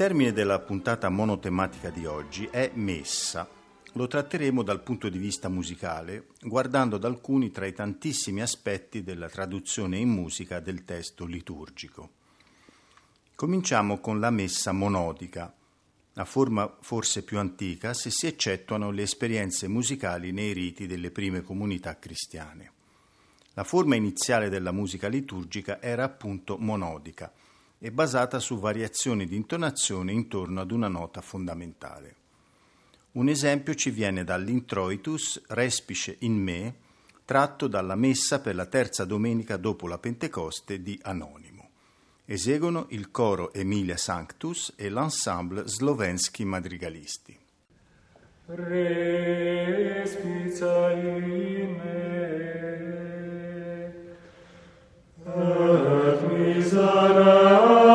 Termine della puntata monotematica di oggi è messa. Lo tratteremo dal punto di vista musicale, guardando ad alcuni tra i tantissimi aspetti della traduzione in musica del testo liturgico. Cominciamo con la messa monodica, la forma forse più antica se si eccettuano le esperienze musicali nei riti delle prime comunità cristiane. La forma iniziale della musica liturgica era appunto monodica è basata su variazioni di intonazione intorno ad una nota fondamentale. Un esempio ci viene dall'introitus Respice in me, tratto dalla messa per la terza domenica dopo la Pentecoste di Anonimo. Eseguono il coro Emilia Sanctus e l'ensemble Slovensky Madrigalisti. Respica in me, Israel.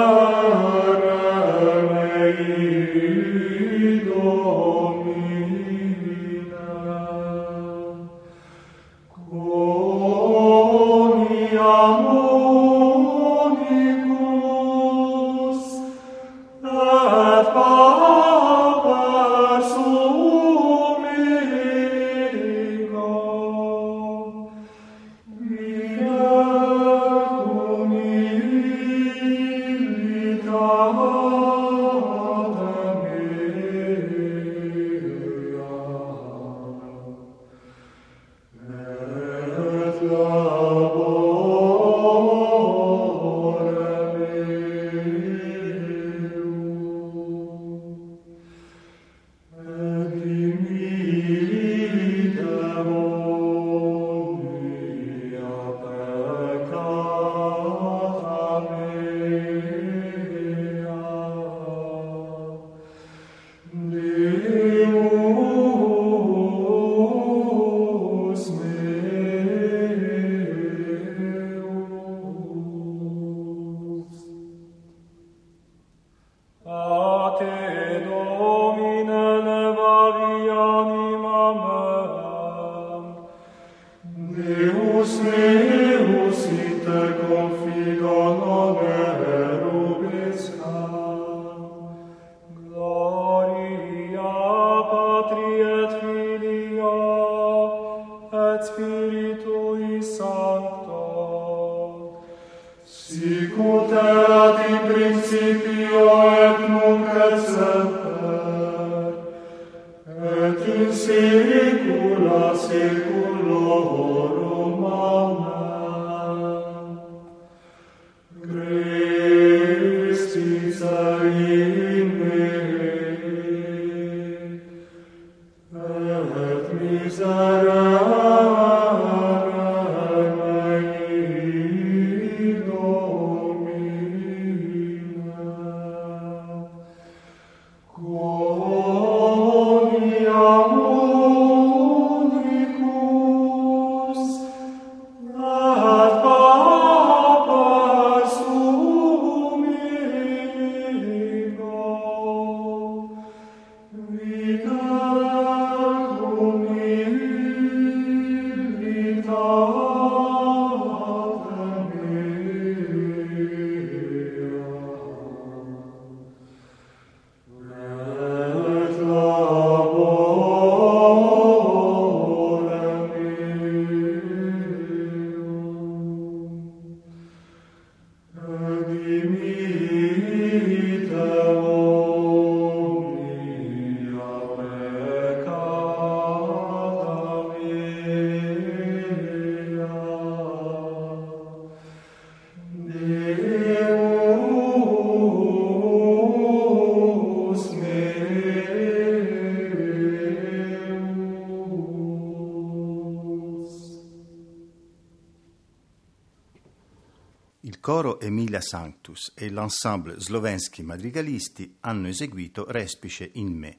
Coro Emilia Sanctus e l'ensemble Slovensky Madrigalisti hanno eseguito Respice in me,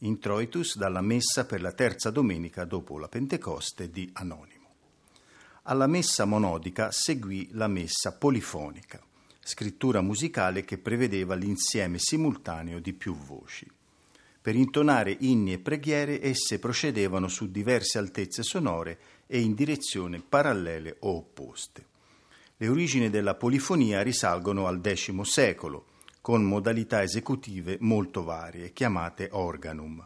introitus dalla messa per la terza domenica dopo la Pentecoste di Anonimo. Alla messa monodica seguì la messa polifonica, scrittura musicale che prevedeva l'insieme simultaneo di più voci. Per intonare inni e preghiere esse procedevano su diverse altezze sonore e in direzioni parallele o opposte. Le origini della polifonia risalgono al X secolo, con modalità esecutive molto varie, chiamate organum.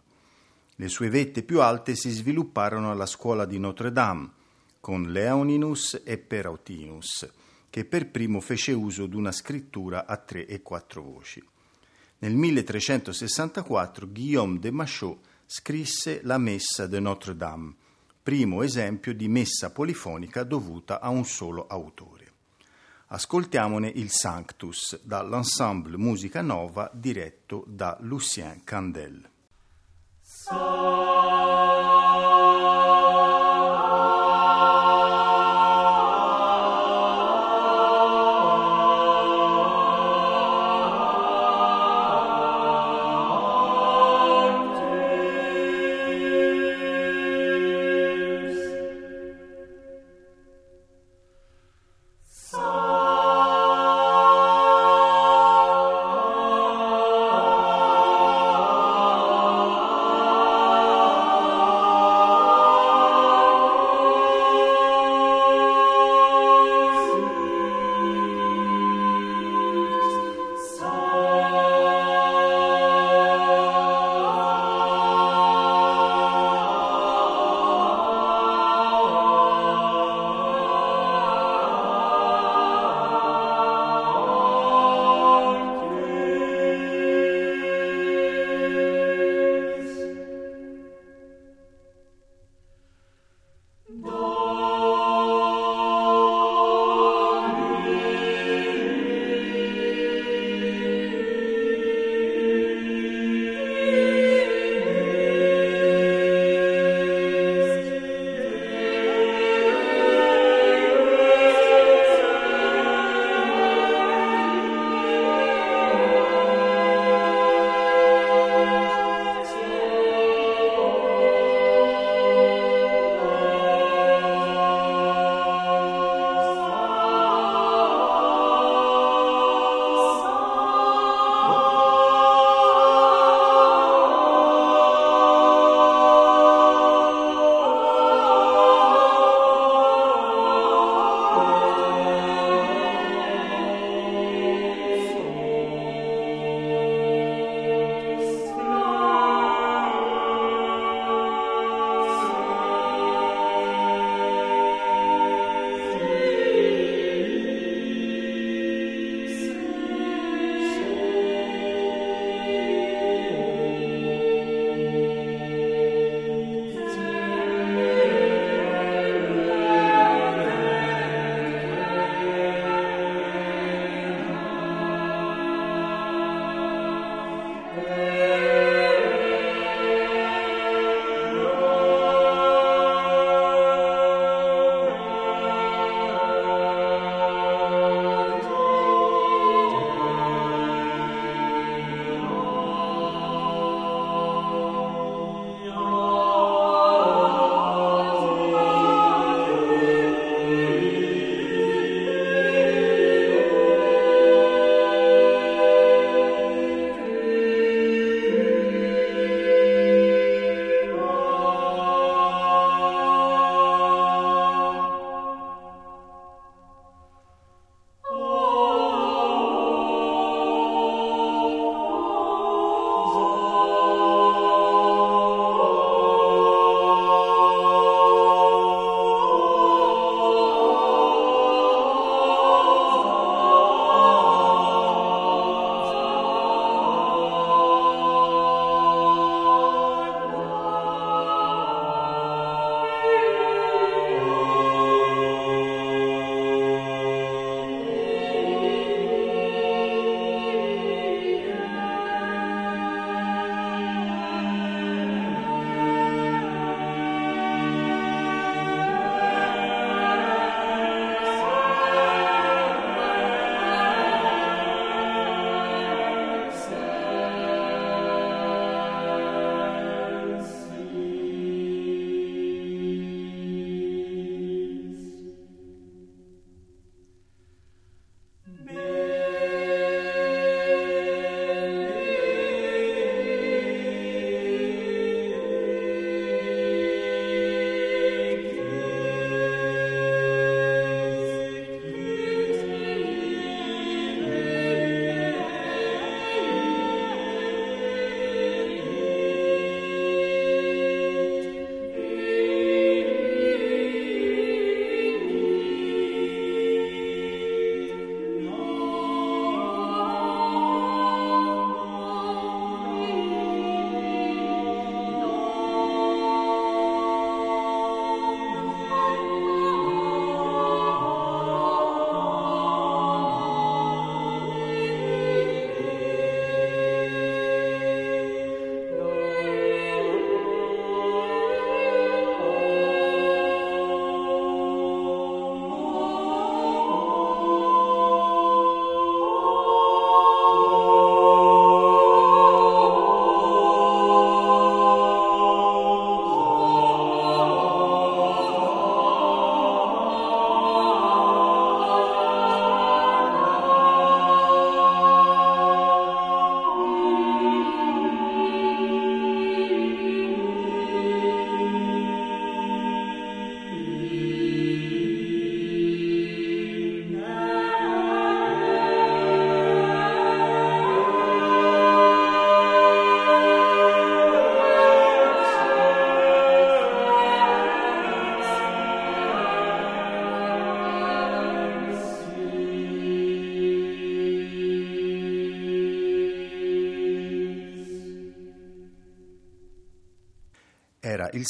Le sue vette più alte si svilupparono alla scuola di Notre Dame, con Leoninus e Perautinus, che per primo fece uso di una scrittura a tre e quattro voci. Nel 1364 Guillaume de Machaut scrisse la Messa de Notre Dame, primo esempio di messa polifonica dovuta a un solo autore. Ascoltiamone il Sanctus dall'ensemble Musica Nova diretto da Lucien Candel. Sanctus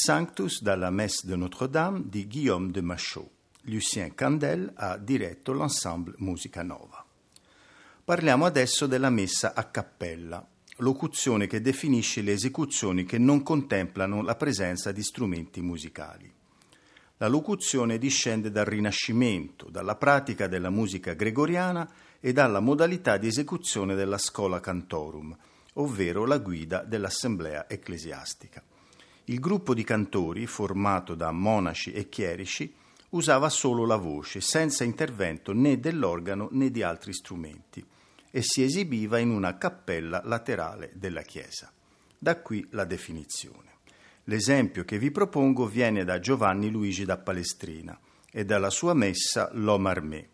Sanctus dalla Messe de Notre-Dame di Guillaume de Machaut. Lucien Candel ha diretto l'ensemble Musica Nova. Parliamo adesso della messa a cappella, locuzione che definisce le esecuzioni che non contemplano la presenza di strumenti musicali. La locuzione discende dal Rinascimento, dalla pratica della musica gregoriana e dalla modalità di esecuzione della scola cantorum, ovvero la guida dell'assemblea ecclesiastica. Il gruppo di cantori, formato da monaci e chierici, usava solo la voce, senza intervento né dell'organo né di altri strumenti, e si esibiva in una cappella laterale della chiesa. Da qui la definizione. L'esempio che vi propongo viene da Giovanni Luigi da Palestrina e dalla sua messa L'Omarmé.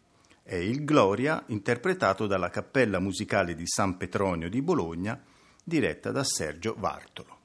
È il Gloria interpretato dalla Cappella Musicale di San Petronio di Bologna, diretta da Sergio Vartolo.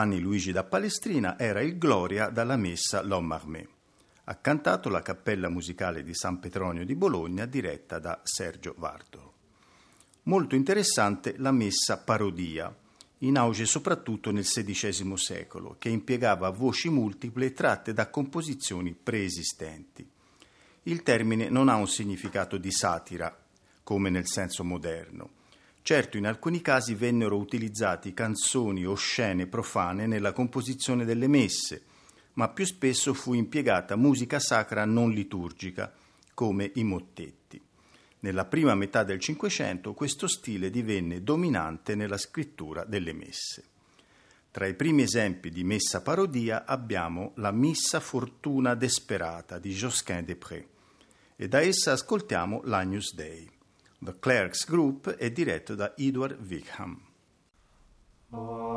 Giovanni Luigi da Palestrina era il Gloria dalla messa L'Homme Armé. Ha cantato la Cappella Musicale di San Petronio di Bologna diretta da Sergio Vardolo. Molto interessante la messa parodia, in auge soprattutto nel XVI secolo, che impiegava voci multiple tratte da composizioni preesistenti. Il termine non ha un significato di satira, come nel senso moderno. Certo, in alcuni casi vennero utilizzati canzoni o scene profane nella composizione delle messe, ma più spesso fu impiegata musica sacra non liturgica, come i mottetti. Nella prima metà del Cinquecento questo stile divenne dominante nella scrittura delle messe. Tra i primi esempi di messa parodia abbiamo la Missa Fortuna Desperata di Josquin des e da essa ascoltiamo l'Agnus Dei. The Clerks Group è diretto da Edward Wickham. Josquin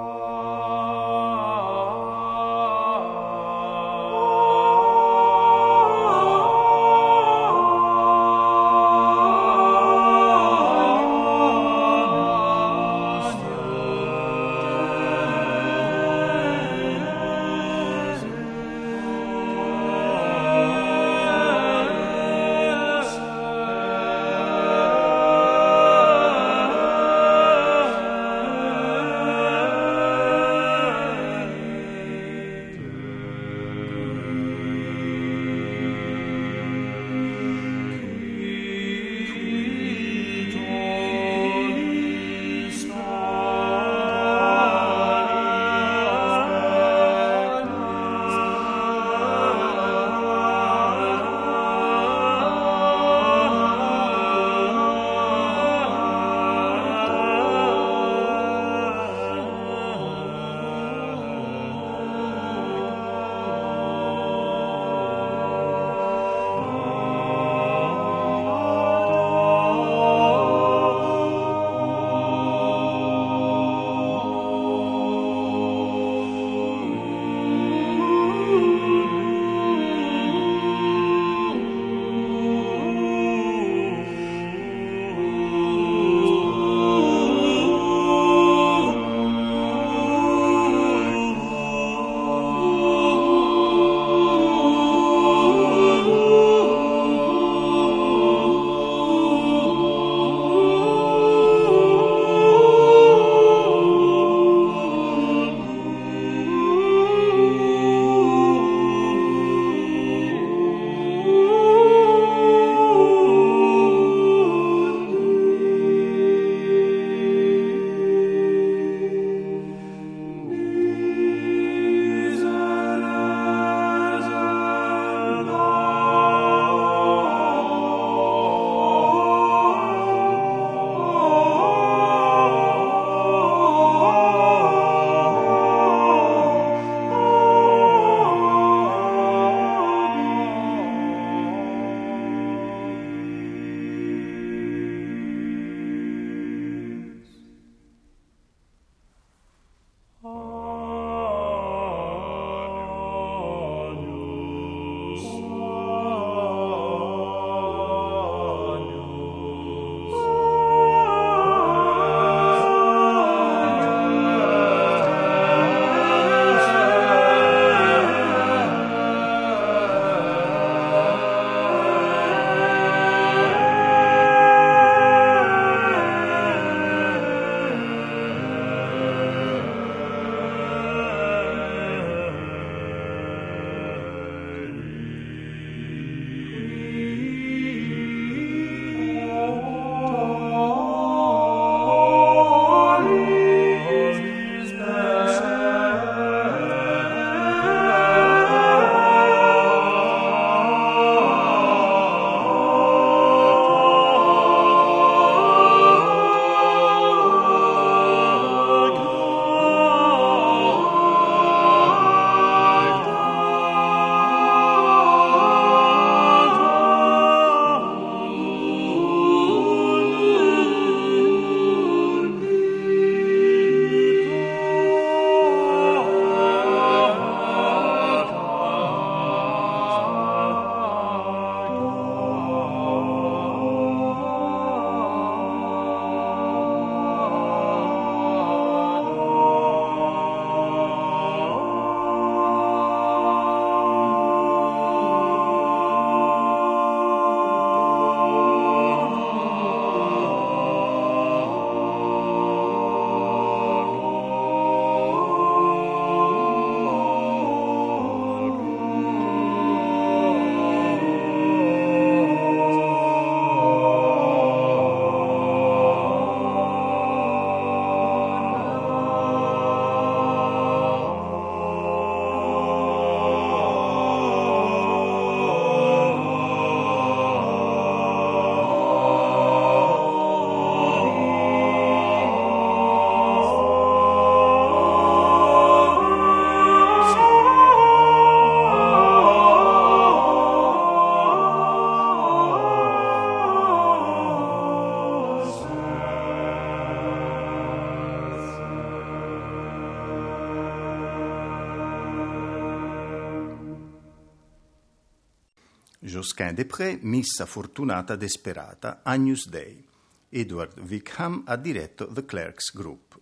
des Missa Fortunata Desperata, Agnus Dei. Edward Wickham ha diretto The Clerks Group.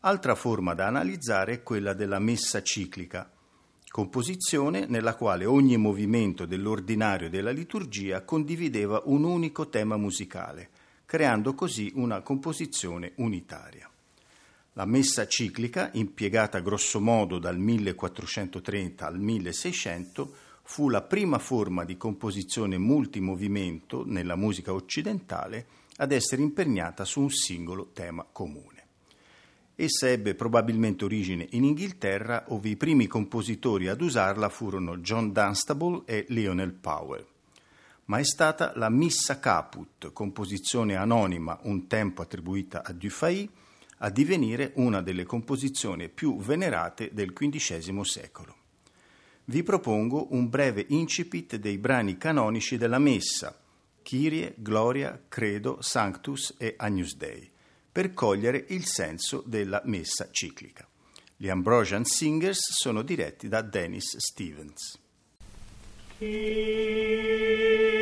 Altra forma da analizzare è quella della messa ciclica, composizione nella quale ogni movimento dell'ordinario della liturgia condivideva un unico tema musicale, creando così una composizione unitaria. La messa ciclica, impiegata grossomodo dal 1430 al 1600, fu la prima forma di composizione multimovimento nella musica occidentale ad essere impegnata su un singolo tema comune. Essa ebbe probabilmente origine in Inghilterra, ove i primi compositori ad usarla furono John Dunstable e Lionel Powell. Ma è stata la Missa Caput, composizione anonima un tempo attribuita a Dufay, a divenire una delle composizioni più venerate del XV secolo. Vi propongo un breve incipit dei brani canonici della Messa, Kyrie, Gloria, Credo, Sanctus e Agnus Dei per cogliere il senso della messa ciclica. Gli Ambrosian Singers sono diretti da Dennis Stevens. erano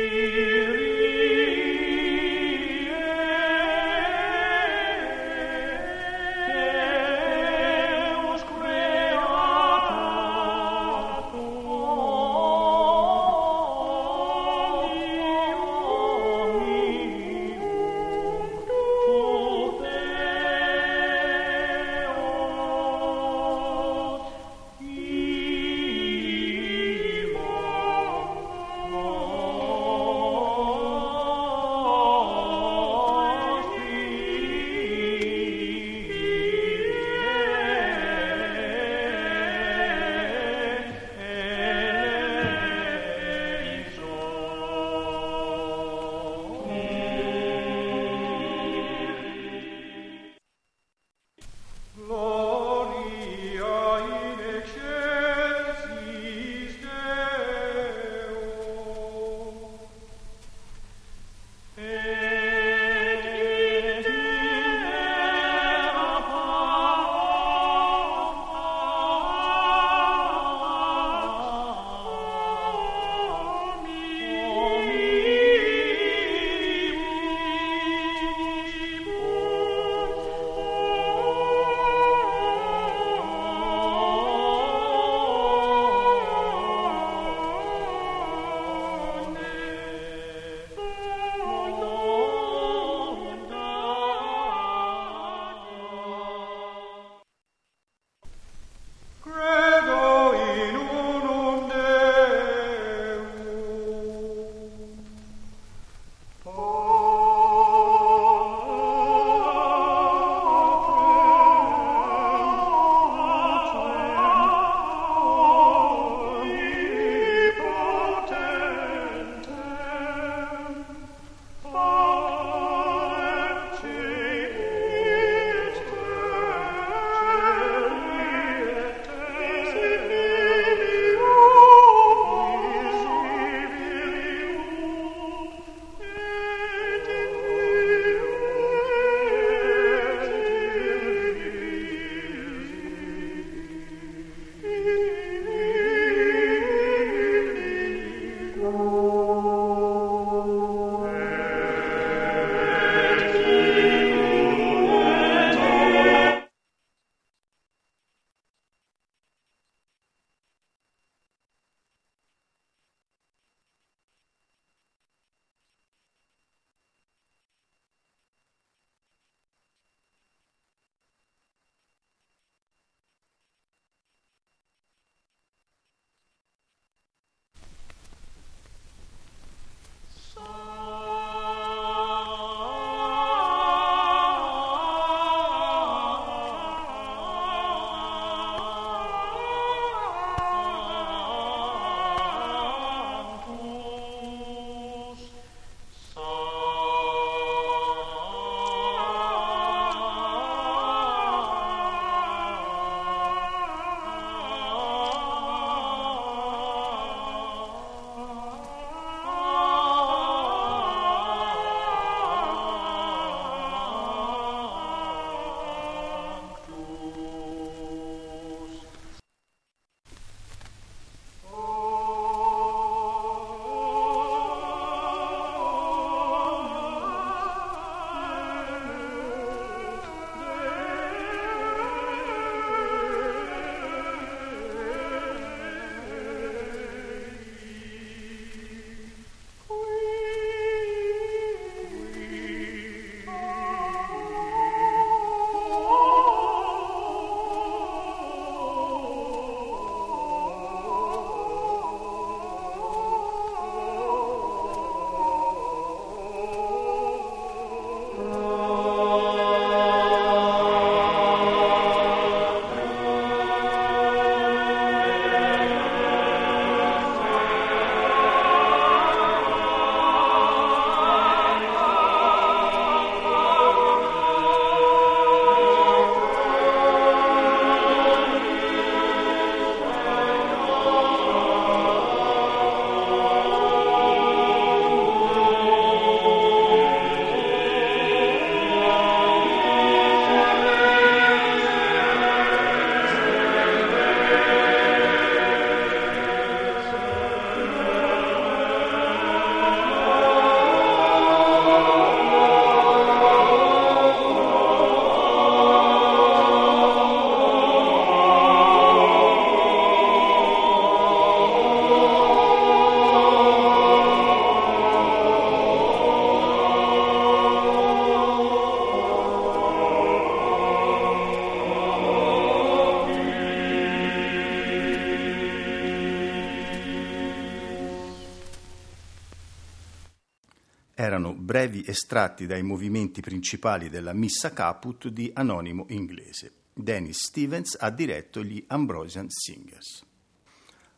brevi estratti dai movimenti principali della Missa Caput di anonimo inglese. Dennis Stevens ha diretto gli Ambrosian Singers.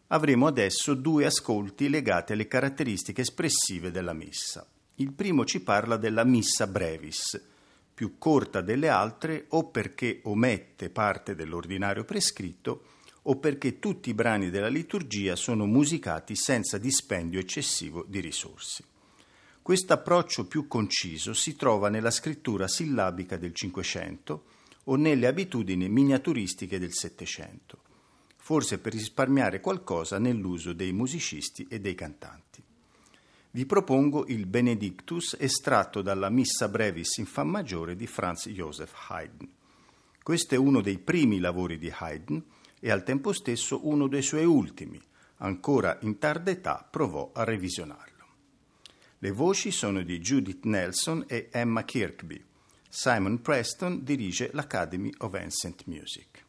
Avremo adesso due ascolti legati alle caratteristiche espressive della Messa. Il primo ci parla della Missa Brevis, più corta delle altre o perché omette parte dell'ordinario prescritto o perché tutti i brani della liturgia sono musicati senza dispendio eccessivo di risorse. Questo approccio più conciso si trova nella scrittura sillabica del Cinquecento o nelle abitudini miniaturistiche del Settecento, forse per risparmiare qualcosa nell'uso dei musicisti e dei cantanti vi propongo il Benedictus estratto dalla Missa Brevis in Fa maggiore di Franz Joseph Haydn. Questo è uno dei primi lavori di Haydn e al tempo stesso uno dei suoi ultimi. Ancora in tarda età provò a revisionarlo. Le voci sono di Judith Nelson e Emma Kirkby. Simon Preston dirige l'Academy of Ancient Music.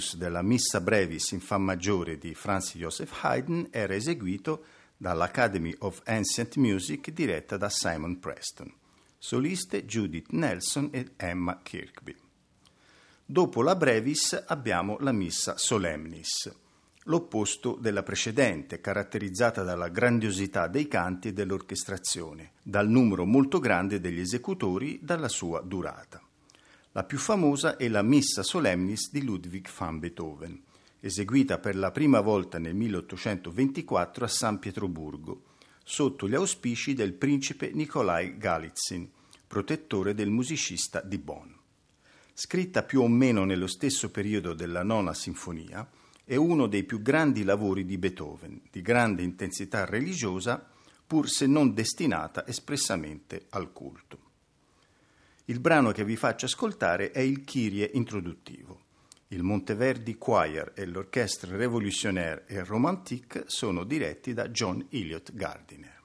Benedictus della Missa Brevis in Fa maggiore di Franz Joseph Haydn era eseguito dall'Academy of Ancient Music diretta da Simon Preston, soliste Judith Nelson e Emma Kirkby. Dopo la Brevis abbiamo la Missa Solemnis, l'opposto della precedente, caratterizzata dalla grandiosità dei canti e dell'orchestrazione, dal numero molto grande degli esecutori, dalla sua durata. La più famosa è la Missa Solemnis di Ludwig van Beethoven, eseguita per la prima volta nel 1824 a San Pietroburgo, sotto gli auspici del principe Nikolai Galitzin, protettore del musicista di Bonn. Scritta più o meno nello stesso periodo della nona sinfonia, è uno dei più grandi lavori di Beethoven, di grande intensità religiosa, pur se non destinata espressamente al culto. Il brano che vi faccio ascoltare è il Kyrie introduttivo. Il Monteverdi Choir e l'Orchestre Révolutionnaire et Romantique sono diretti da John Elliott Gardiner.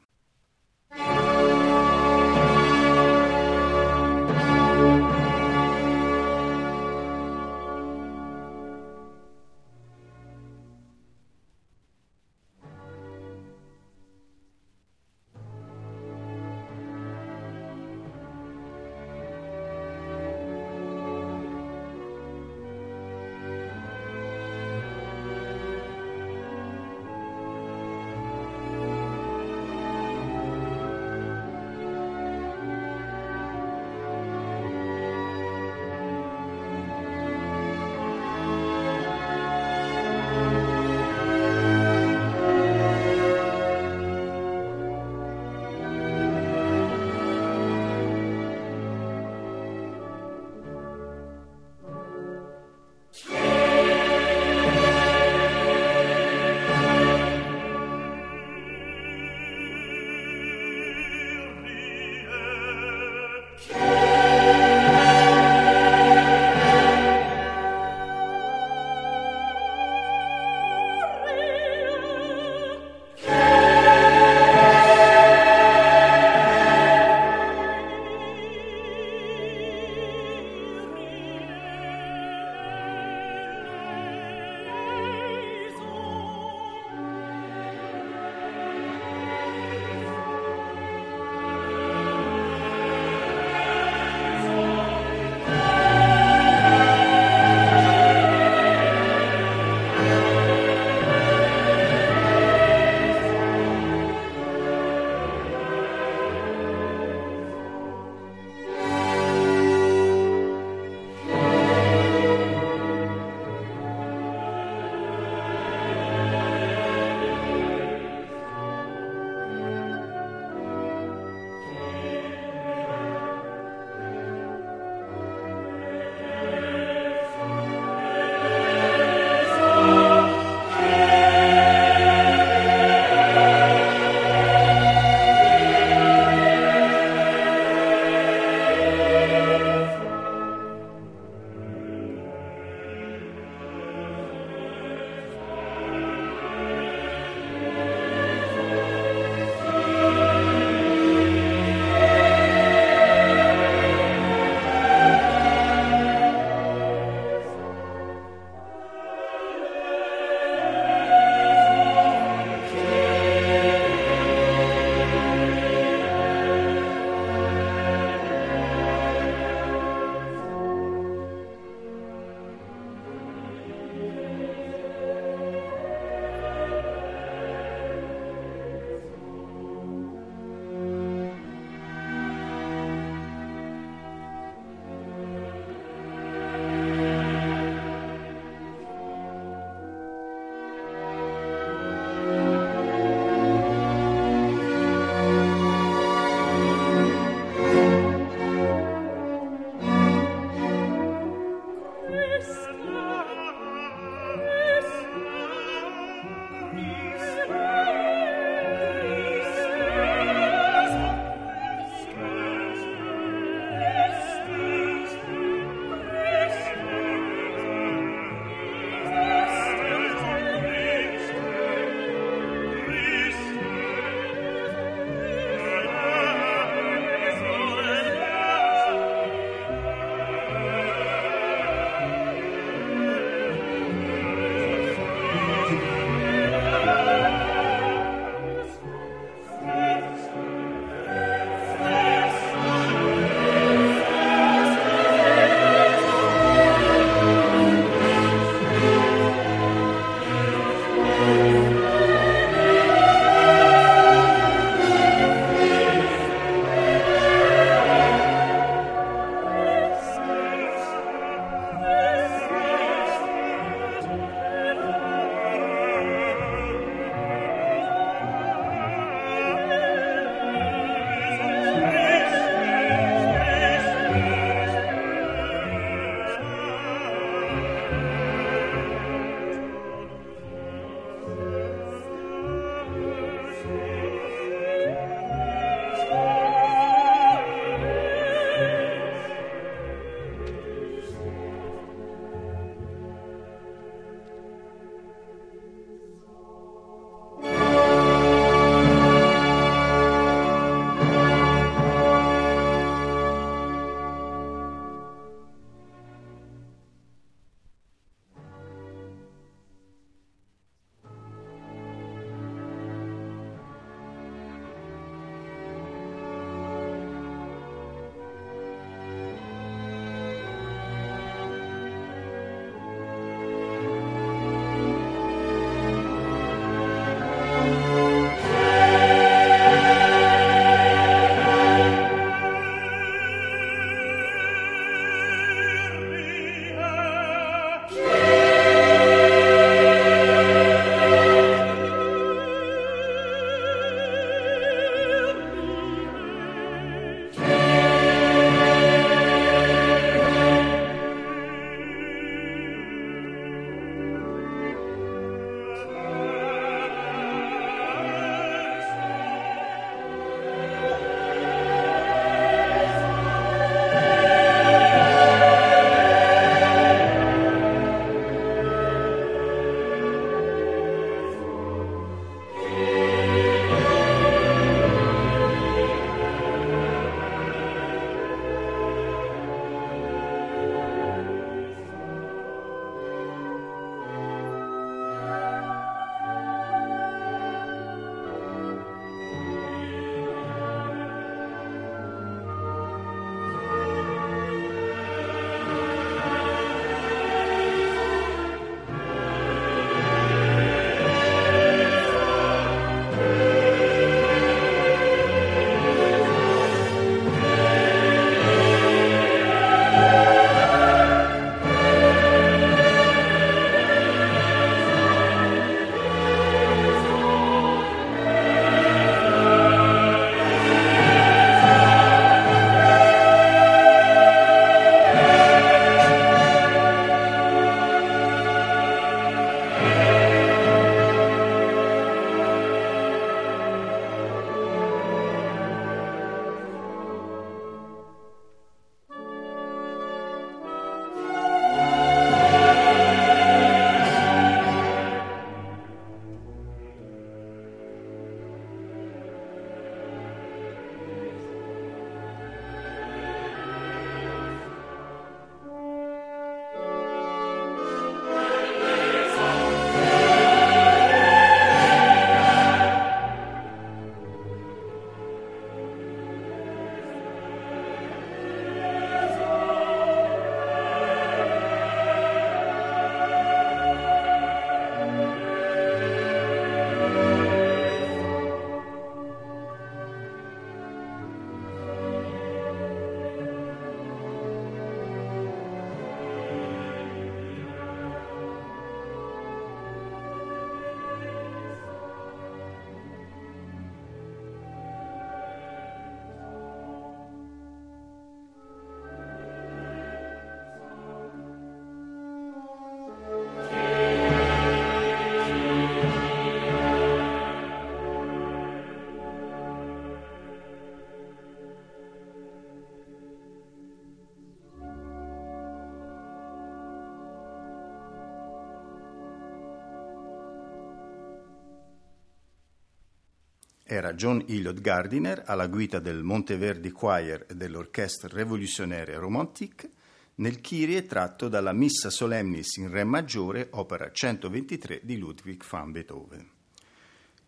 John Elliot Gardiner alla guida del Monteverdi Choir e dell'Orchestre Révolutionnaire Romantique, nel Kyrie tratto dalla Missa Solemnis in Re maggiore, opera 123 di Ludwig van Beethoven.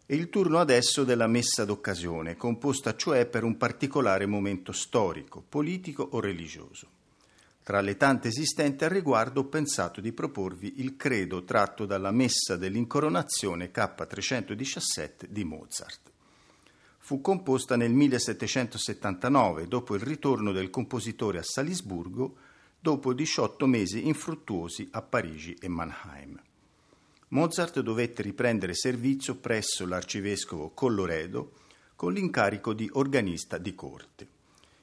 È il turno adesso della messa d'occasione, composta cioè per un particolare momento storico, politico o religioso. Tra le tante esistenti al riguardo ho pensato di proporvi il credo tratto dalla messa dell'incoronazione K317 di Mozart. Fu composta nel 1779, dopo il ritorno del compositore a Salisburgo, dopo 18 mesi infruttuosi a Parigi e Mannheim. Mozart dovette riprendere servizio presso l'arcivescovo Colloredo con l'incarico di organista di corte.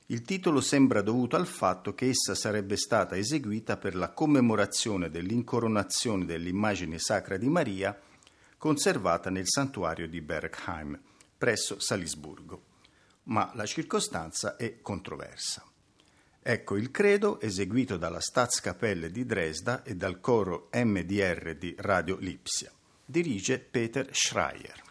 Il titolo sembra dovuto al fatto che essa sarebbe stata eseguita per la commemorazione dell'incoronazione dell'immagine sacra di Maria conservata nel santuario di Bergheim, presso Salisburgo. Ma la circostanza è controversa. Ecco il credo eseguito dalla Staatskapelle di Dresda e dal coro MDR di Radio Lipsia. Dirige Peter Schreier.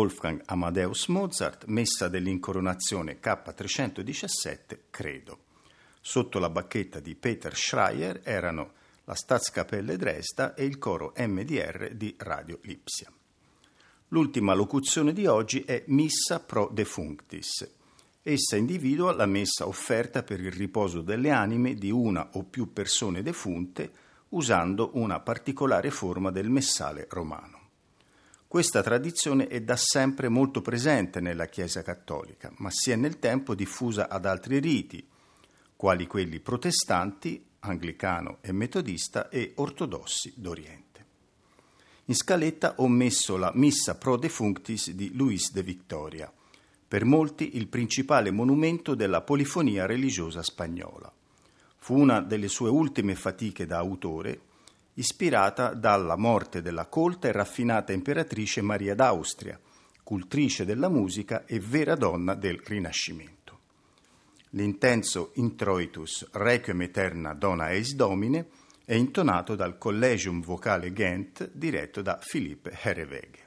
Wolfgang Amadeus Mozart, messa dell'incoronazione K317, credo. Sotto la bacchetta di Peter Schreier erano la Staatskapelle Dresda e il coro MDR di Radio Lipsia. L'ultima locuzione di oggi è Missa pro defunctis. Essa individua la messa offerta per il riposo delle anime di una o più persone defunte usando una particolare forma del messale romano. Questa tradizione è da sempre molto presente nella Chiesa cattolica, ma si è nel tempo diffusa ad altri riti, quali quelli protestanti, anglicano e metodista e ortodossi d'Oriente. In scaletta ho messo la Missa pro defunctis di Luis de Victoria, per molti il principale monumento della polifonia religiosa spagnola. Fu una delle sue ultime fatiche da autore ispirata dalla morte della colta e raffinata imperatrice Maria d'Austria, cultrice della musica e vera donna del Rinascimento. L'intenso introitus Requiem Eterna Dona Eis Domine è intonato dal Collegium Vocale Ghent diretto da Philippe Hereweghe.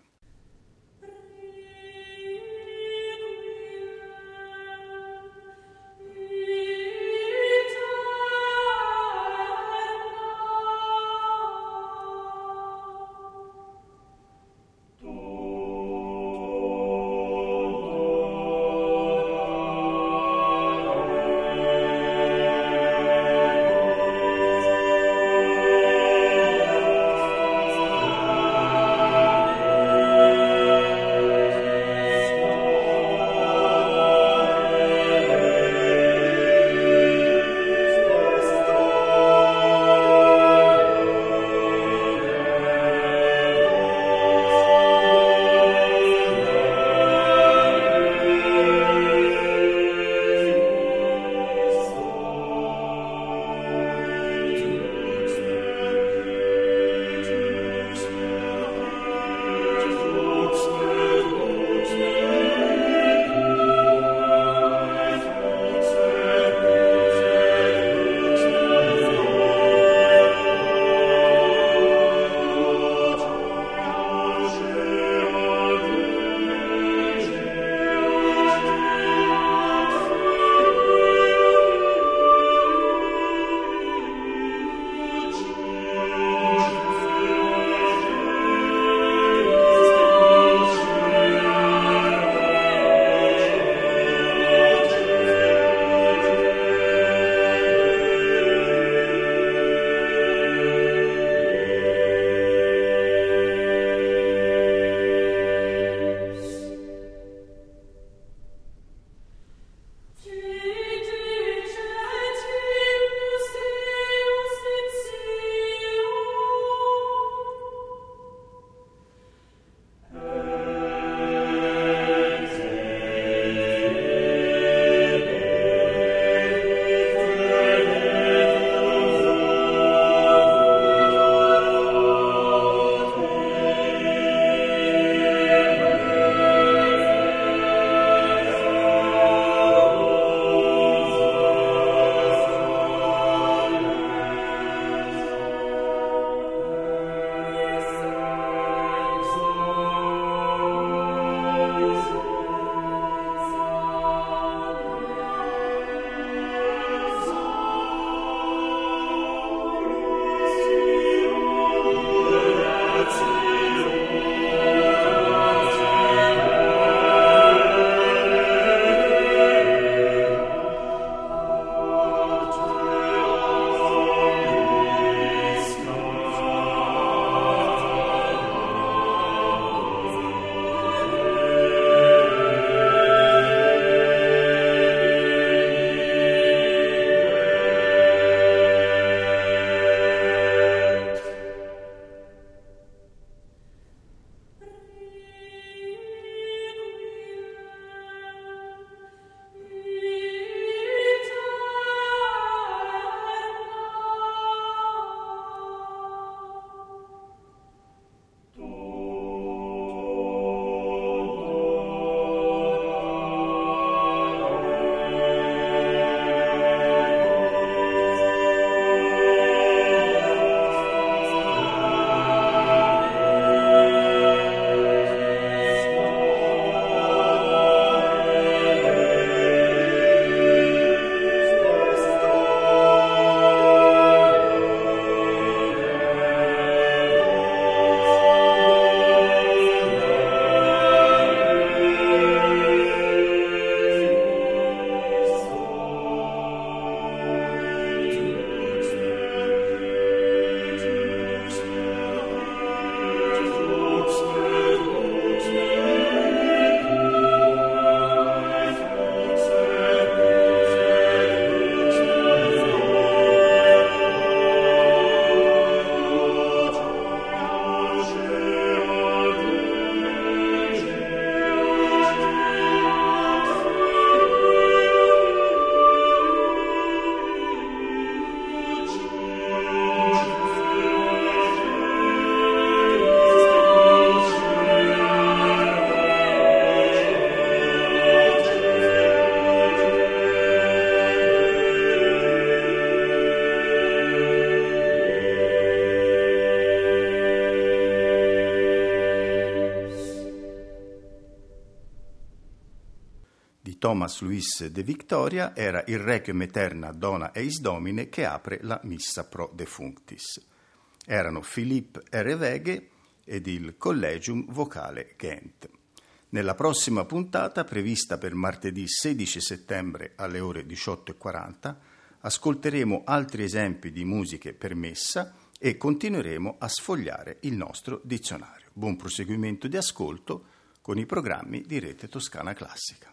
Thomas Luis de Victoria era il Requiem Eterna Dona Eis Domine che apre la Missa Pro Defunctis. Erano Philippe Ereveghe ed il Collegium Vocale Ghent. Nella prossima puntata, prevista per martedì 16 settembre alle ore 18.40, ascolteremo altri esempi di musiche per messa e continueremo a sfogliare il nostro dizionario. Buon proseguimento di ascolto con i programmi di Rete Toscana Classica.